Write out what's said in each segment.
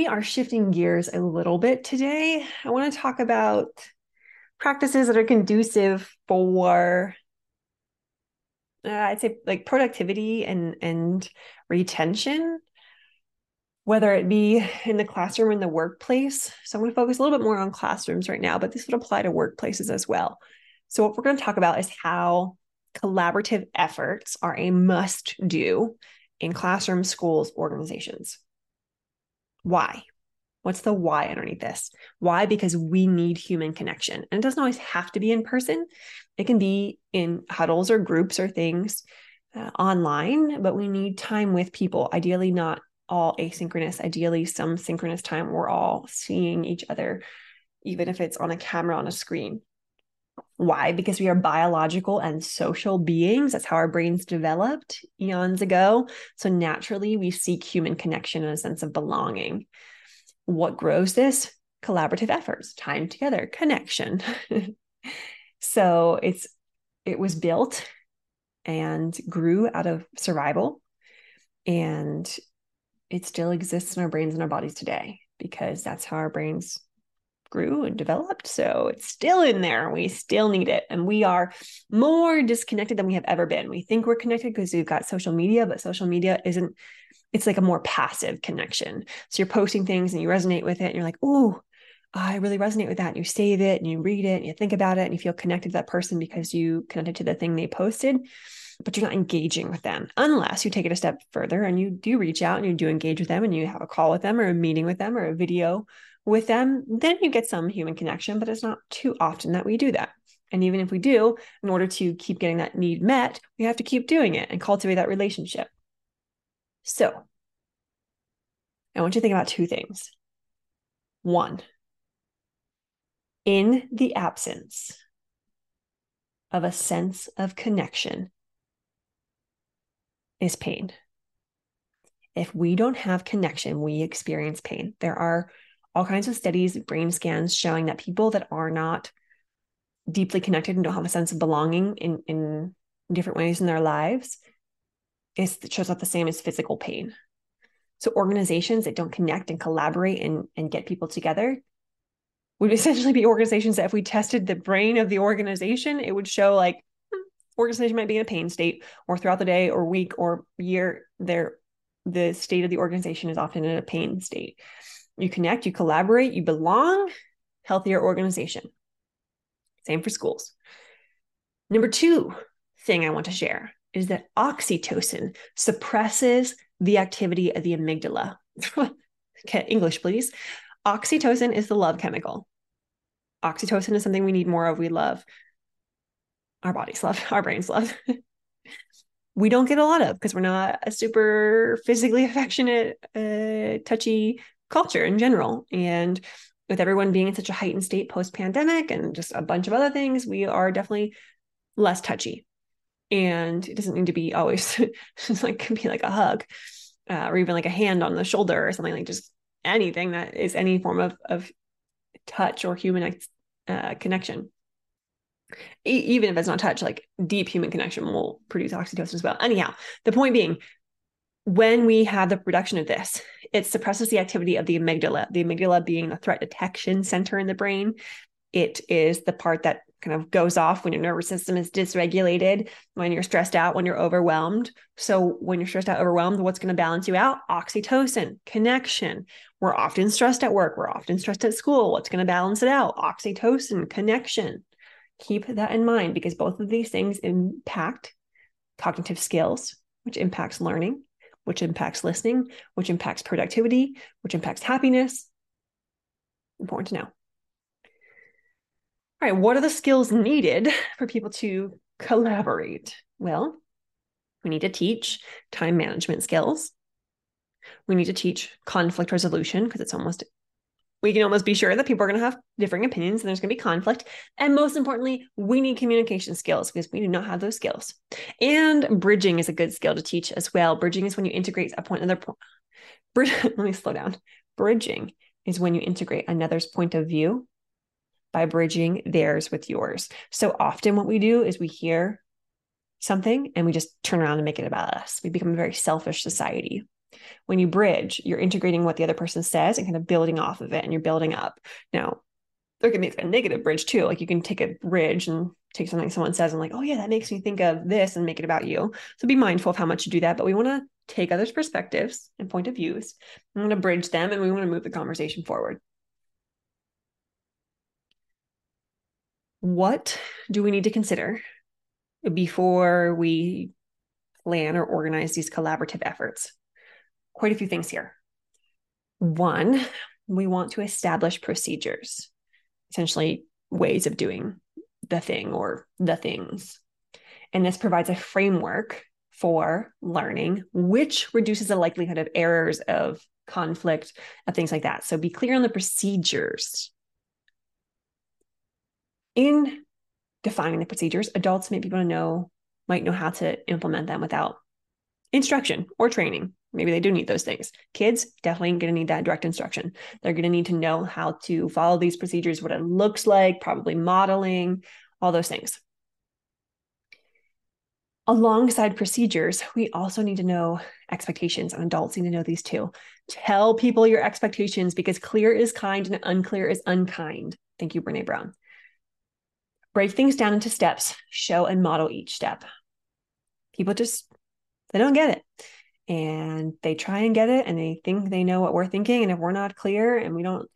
We are shifting gears a little bit today. I want to talk about practices that are conducive for uh, I'd say like productivity and and retention whether it be in the classroom or in the workplace. So I'm going to focus a little bit more on classrooms right now, but this would apply to workplaces as well. So what we're going to talk about is how collaborative efforts are a must do in classrooms, schools, organizations. Why? What's the why underneath this? Why? Because we need human connection. And it doesn't always have to be in person, it can be in huddles or groups or things uh, online, but we need time with people, ideally, not all asynchronous, ideally, some synchronous time. We're all seeing each other, even if it's on a camera on a screen. Why? Because we are biological and social beings. That's how our brains developed eons ago. So naturally, we seek human connection and a sense of belonging. What grows this? Collaborative efforts, time together, connection. so it's it was built and grew out of survival and it still exists in our brains and our bodies today because that's how our brains grew and developed. So it's still in there. We still need it. And we are more disconnected than we have ever been. We think we're connected because we've got social media, but social media isn't, it's like a more passive connection. So you're posting things and you resonate with it and you're like, oh, I really resonate with that. And you save it and you read it and you think about it and you feel connected to that person because you connected to the thing they posted, but you're not engaging with them unless you take it a step further and you do reach out and you do engage with them and you have a call with them or a meeting with them or a video with them, then you get some human connection, but it's not too often that we do that. And even if we do, in order to keep getting that need met, we have to keep doing it and cultivate that relationship. So, I want you to think about two things. One, in the absence of a sense of connection is pain. If we don't have connection, we experience pain. There are all kinds of studies, brain scans showing that people that are not deeply connected and don't have a sense of belonging in, in different ways in their lives, it shows up the same as physical pain. So organizations that don't connect and collaborate and, and get people together would essentially be organizations that if we tested the brain of the organization, it would show like hmm, organization might be in a pain state or throughout the day or week or year, their the state of the organization is often in a pain state you connect, you collaborate, you belong, healthier organization. Same for schools. Number two thing I want to share is that oxytocin suppresses the activity of the amygdala. okay, English, please. Oxytocin is the love chemical. Oxytocin is something we need more of. We love our bodies love, our brains love. we don't get a lot of because we're not a super physically affectionate, uh, touchy culture in general. And with everyone being in such a heightened state post pandemic and just a bunch of other things, we are definitely less touchy. And it doesn't need to be always like can be like a hug uh, or even like a hand on the shoulder or something like just anything that is any form of, of touch or human uh, connection. E- even if it's not touch, like deep human connection will produce oxytocin as well. Anyhow, the point being, when we have the production of this, it suppresses the activity of the amygdala, the amygdala being the threat detection center in the brain. It is the part that kind of goes off when your nervous system is dysregulated, when you're stressed out, when you're overwhelmed. So, when you're stressed out, overwhelmed, what's going to balance you out? Oxytocin, connection. We're often stressed at work, we're often stressed at school. What's going to balance it out? Oxytocin, connection. Keep that in mind because both of these things impact cognitive skills, which impacts learning, which impacts listening, which impacts productivity, which impacts happiness. Important to know. All right, what are the skills needed for people to collaborate? Well, we need to teach time management skills. We need to teach conflict resolution because it's almost, we can almost be sure that people are going to have differing opinions and there's going to be conflict. And most importantly, we need communication skills because we do not have those skills. And bridging is a good skill to teach as well. Bridging is when you integrate a point, another point. Brid- Let me slow down. Bridging is when you integrate another's point of view by bridging theirs with yours. So often, what we do is we hear something and we just turn around and make it about us. We become a very selfish society. When you bridge, you're integrating what the other person says and kind of building off of it and you're building up. Now, there can be a negative bridge too. Like you can take a bridge and take something someone says and like, oh yeah, that makes me think of this and make it about you. So be mindful of how much you do that. But we want to take others' perspectives and point of views. We want to bridge them and we want to move the conversation forward. what do we need to consider before we plan or organize these collaborative efforts? Quite a few things here. One, we want to establish procedures, essentially ways of doing the thing or the things. And this provides a framework for learning, which reduces the likelihood of errors, of conflict, of things like that. So be clear on the procedures in defining the procedures, adults may be able to know, might know how to implement them without instruction or training. Maybe they do need those things. Kids definitely going to need that direct instruction. They're going to need to know how to follow these procedures, what it looks like, probably modeling, all those things. Alongside procedures, we also need to know expectations, and adults need to know these too. Tell people your expectations because clear is kind and unclear is unkind. Thank you, Brene Brown break things down into steps, show and model each step. People just, they don't get it. And they try and get it and they think they know what we're thinking. And if we're not clear and we don't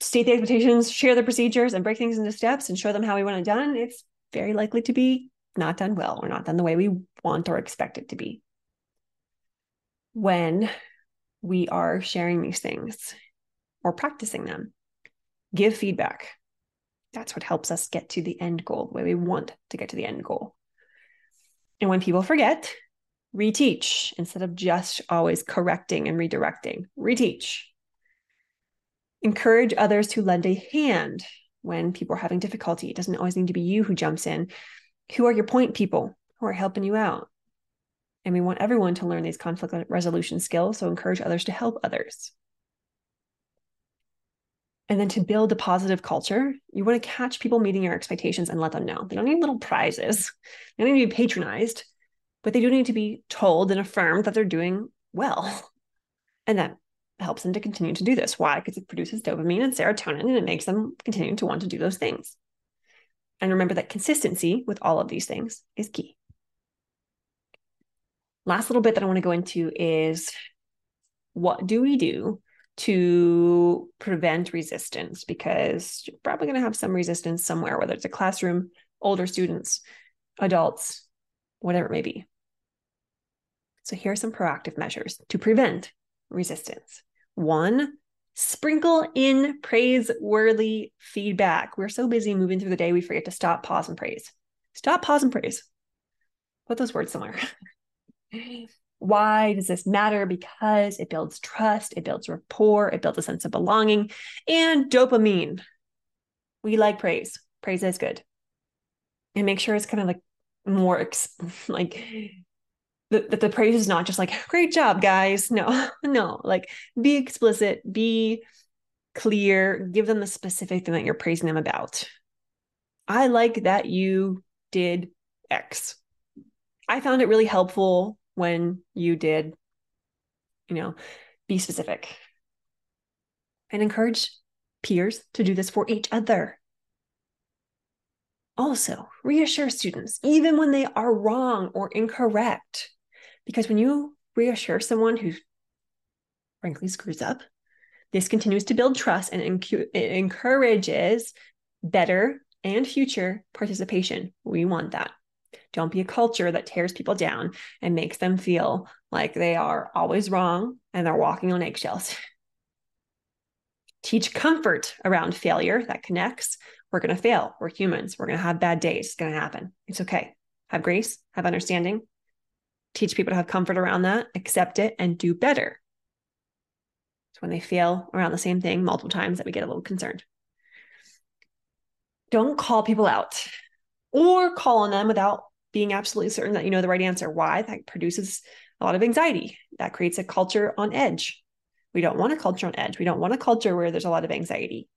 state the expectations, share the procedures, and break things into steps and show them how we want it done, it's very likely to be not done well or not done the way we want or expect it to be. When we are sharing these things or practicing them, give feedback that's what helps us get to the end goal, where we want to get to the end goal. And when people forget, reteach instead of just always correcting and redirecting. Reteach. Encourage others to lend a hand when people are having difficulty. It doesn't always need to be you who jumps in. Who are your point people who are helping you out? And we want everyone to learn these conflict resolution skills. So encourage others to help others. And then to build a positive culture, you want to catch people meeting your expectations and let them know. They don't need little prizes. They don't need to be patronized, but they do need to be told and affirmed that they're doing well. And that helps them to continue to do this. Why? Because it produces dopamine and serotonin and it makes them continue to want to do those things. And remember that consistency with all of these things is key. Last little bit that I want to go into is what do we do to prevent resistance because you're probably going to have some resistance somewhere, whether it's a classroom, older students, adults, whatever it may be. So, here are some proactive measures to prevent resistance. One, sprinkle in praiseworthy feedback. We're so busy moving through the day, we forget to stop, pause, and praise. Stop, pause, and praise. Put those words somewhere. Why does this matter? Because it builds trust, it builds rapport, it builds a sense of belonging, and dopamine. We like praise. Praise is good. And make sure it's kind of like more like that the, praise is not just like great job guys no no like be explicit be clear give them the specific thing that you're praising them about i like that you did x i found it really helpful when you did, you know, be specific and encourage peers to do this for each other. Also, reassure students, even when they are wrong or incorrect. Because when you reassure someone who frankly screws up, this continues to build trust and encourages better and future participation. We want that. Don't be a culture that tears people down and makes them feel like they are always wrong and they're walking on eggshells. Teach comfort around failure that connects we're going to fail. We're humans. We're going to have bad days. It's going to happen. It's okay. Have grace, have understanding. Teach people to have comfort around that, accept it, and do better. It's when they fail around the same thing multiple times that we get a little concerned. Don't call people out or call on them without being absolutely certain that you know the right answer. Why? That produces a lot of anxiety. That creates a culture on edge. We don't want a culture on edge. We don't want a culture where there's a lot of anxiety.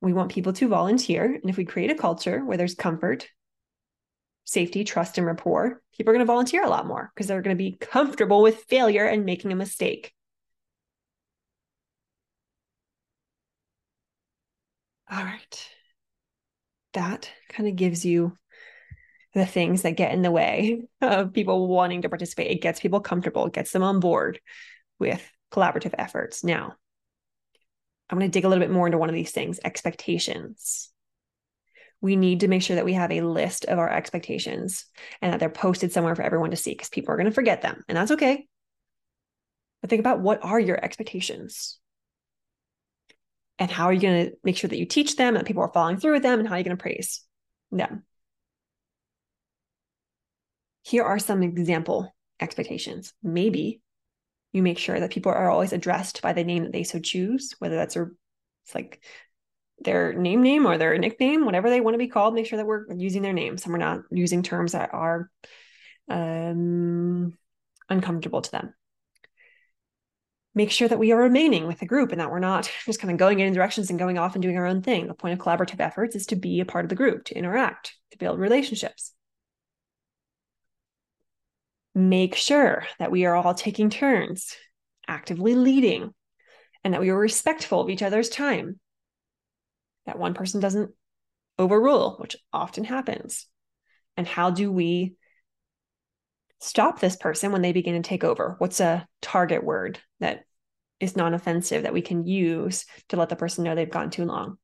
We want people to volunteer. And if we create a culture where there's comfort, safety, trust, and rapport, people are going to volunteer a lot more because they're going to be comfortable with failure and making a mistake. All right. That kind of gives you the things that get in the way of people wanting to participate. It gets people comfortable, it gets them on board with collaborative efforts. Now, I'm going to dig a little bit more into one of these things expectations. We need to make sure that we have a list of our expectations and that they're posted somewhere for everyone to see because people are going to forget them. And that's okay. But think about what are your expectations? And how are you going to make sure that you teach them, that people are following through with them, and how are you going to praise them? Here are some example expectations. Maybe you make sure that people are always addressed by the name that they so choose, whether that's a, it's like their name name or their nickname, whatever they want to be called, make sure that we're using their names and we're not using terms that are um, uncomfortable to them. Make sure that we are remaining with the group and that we're not just kind of going in directions and going off and doing our own thing. The point of collaborative efforts is to be a part of the group, to interact, to build relationships make sure that we are all taking turns, actively leading, and that we are respectful of each other's time. That one person doesn't overrule, which often happens. And how do we stop this person when they begin to take over? What's a target word that is non offensive that we can use to let the person know they've gone too long?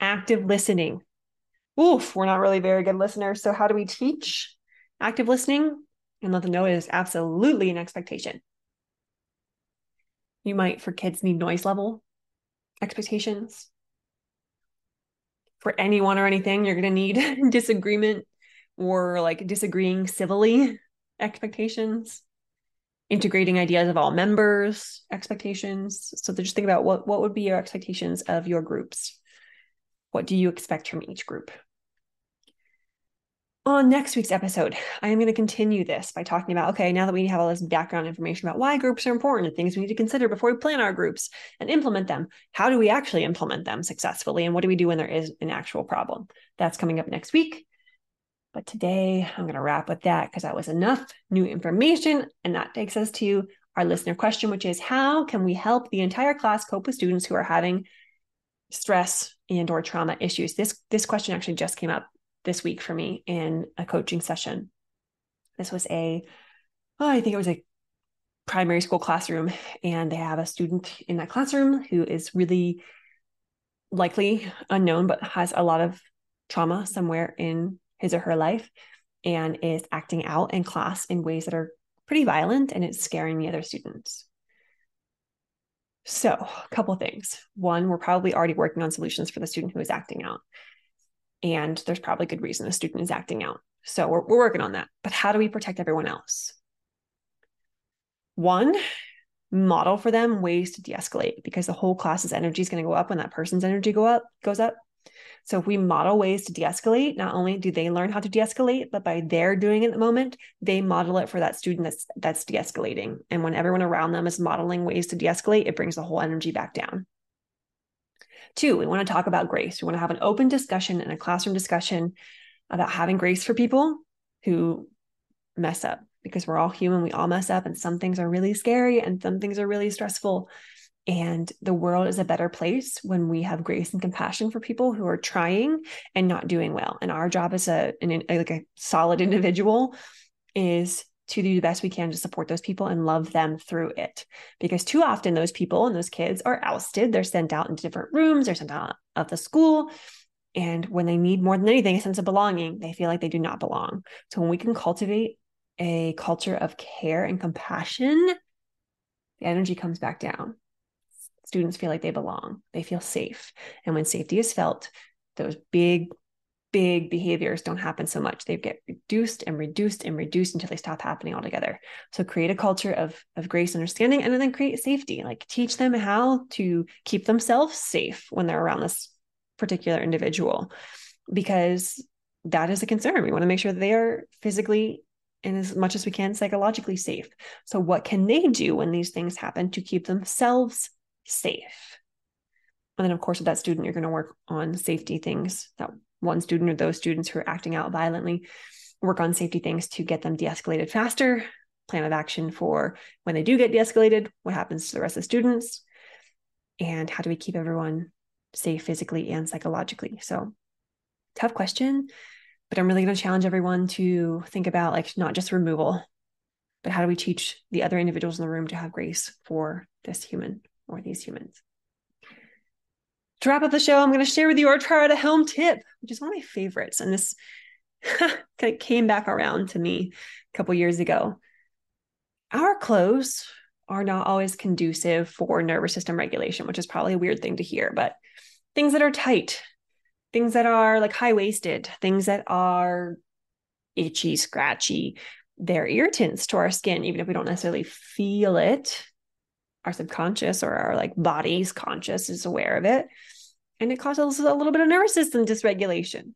Active listening. Oof, we're not really very good listeners. So, how do we teach active listening? and let them know it is absolutely an expectation. You might, for kids, need noise level expectations. For anyone or anything, you're going to need disagreement or like disagreeing civilly expectations, integrating ideas of all members expectations. So just think about what, what would be your expectations of your groups? What do you expect from each group? On next week's episode, I am going to continue this by talking about okay, now that we have all this background information about why groups are important and things we need to consider before we plan our groups and implement them, how do we actually implement them successfully? And what do we do when there is an actual problem? That's coming up next week. But today, I'm going to wrap with that because that was enough new information. And that takes us to our listener question, which is how can we help the entire class cope with students who are having stress and or trauma issues? This, this question actually just came up this week for me in a coaching session. This was a, oh, I think it was a primary school classroom, and they have a student in that classroom who is really likely unknown, but has a lot of trauma somewhere in his or her life and is acting out in class in ways that are pretty violent and it's scaring the other students. So, a couple things. One, we're probably already working on solutions for the student who is acting out and there's probably good reason the student is acting out. So we're, we're working on that. But how do we protect everyone else? One, model for them ways to de-escalate because the whole class's energy is going to go up when that person's energy go up goes up. So if we model ways to de-escalate, not only do they learn how to de-escalate, but by their doing it at the moment, they model it for that student that's that's de-escalating. And when everyone around them is modeling ways to de-escalate, it brings the whole energy back down. Two, we want to talk about grace. We want to have an open discussion and a classroom discussion about having grace for people who mess up because we're all human. We all mess up, and some things are really scary and some things are really stressful. And the world is a better place when we have grace and compassion for people who are trying and not doing well. And our job as a, an, like a solid individual is to do the best we can to support those people and love them through it. Because too often those people and those kids are ousted. They're sent out into different rooms, they're sent out of the school. And when they need more than anything a sense of belonging, they feel like they do not belong. So when we can cultivate a culture of care and compassion, the energy comes back down. Students feel like they belong, they feel safe. And when safety is felt, those big big behaviors don't happen so much. They get reduced and reduced and reduced until they stop happening altogether. So create a culture of, of grace, understanding, and then create safety. Like teach them how to keep themselves safe when they're around this particular individual, because that is a concern. We want to make sure that they are physically and as much as we can psychologically safe. So what can they do when these things happen to keep themselves safe? And then, of course, with that student, you're going to work on safety things that one student or those students who are acting out violently, work on safety things to get them de escalated faster, plan of action for when they do get de escalated, what happens to the rest of the students, and how do we keep everyone safe physically and psychologically. So, tough question, but I'm really going to challenge everyone to think about like not just removal, but how do we teach the other individuals in the room to have grace for this human or these humans? To wrap up the show, I'm going to share with you our try out a helm tip, which is one of my favorites. And this kind of came back around to me a couple years ago. Our clothes are not always conducive for nervous system regulation, which is probably a weird thing to hear, but things that are tight, things that are like high waisted, things that are itchy, scratchy, they're irritants to our skin, even if we don't necessarily feel it our subconscious or our like body's conscious is aware of it. And it causes a little bit of nervous system dysregulation.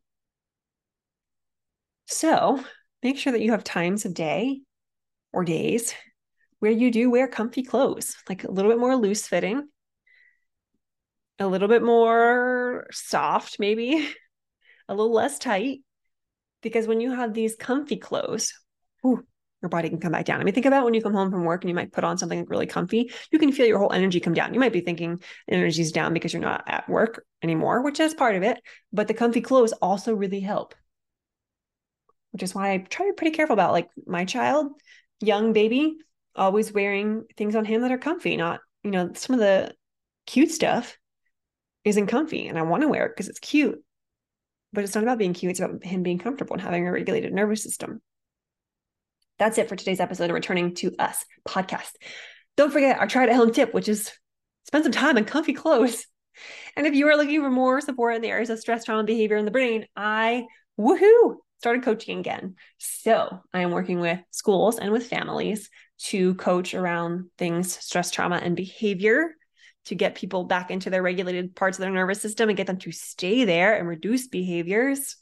So make sure that you have times of day or days where you do wear comfy clothes, like a little bit more loose fitting, a little bit more soft, maybe a little less tight. Because when you have these comfy clothes, whew, your body can come back down. I mean, think about when you come home from work and you might put on something really comfy, you can feel your whole energy come down. You might be thinking energy's down because you're not at work anymore, which is part of it. But the comfy clothes also really help, which is why I try to be pretty careful about like my child, young baby, always wearing things on him that are comfy, not, you know, some of the cute stuff isn't comfy and I want to wear it because it's cute. But it's not about being cute, it's about him being comfortable and having a regulated nervous system. That's it for today's episode of Returning to Us podcast. Don't forget our try to home tip, which is spend some time in comfy clothes. And if you are looking for more support in the areas of stress, trauma, behavior in the brain, I woohoo started coaching again. So I am working with schools and with families to coach around things stress, trauma, and behavior to get people back into their regulated parts of their nervous system and get them to stay there and reduce behaviors and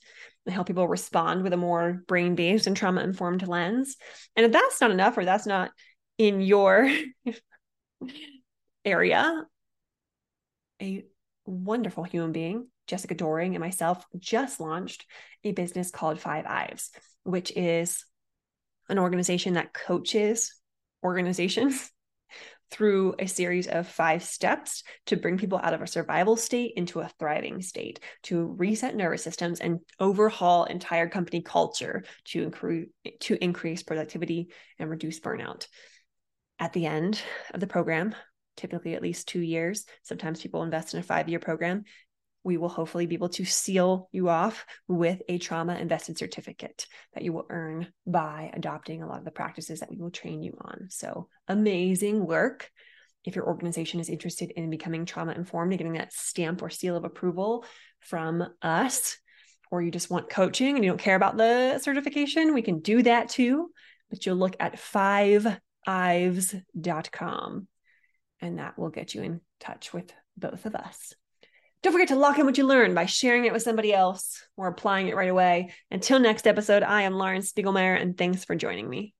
help people respond with a more brain based and trauma informed lens. And if that's not enough or that's not in your area, a wonderful human being, Jessica Doring, and myself just launched a business called Five Ives, which is an organization that coaches organizations through a series of five steps to bring people out of a survival state into a thriving state, to reset nervous systems and overhaul entire company culture to increase to increase productivity and reduce burnout. At the end of the program, typically at least two years, sometimes people invest in a five year program we will hopefully be able to seal you off with a trauma invested certificate that you will earn by adopting a lot of the practices that we will train you on. So, amazing work. If your organization is interested in becoming trauma informed and getting that stamp or seal of approval from us, or you just want coaching and you don't care about the certification, we can do that too. But you'll look at fiveives.com and that will get you in touch with both of us. Don't forget to lock in what you learned by sharing it with somebody else or applying it right away. Until next episode, I am Lauren Spiegelmeier, and thanks for joining me.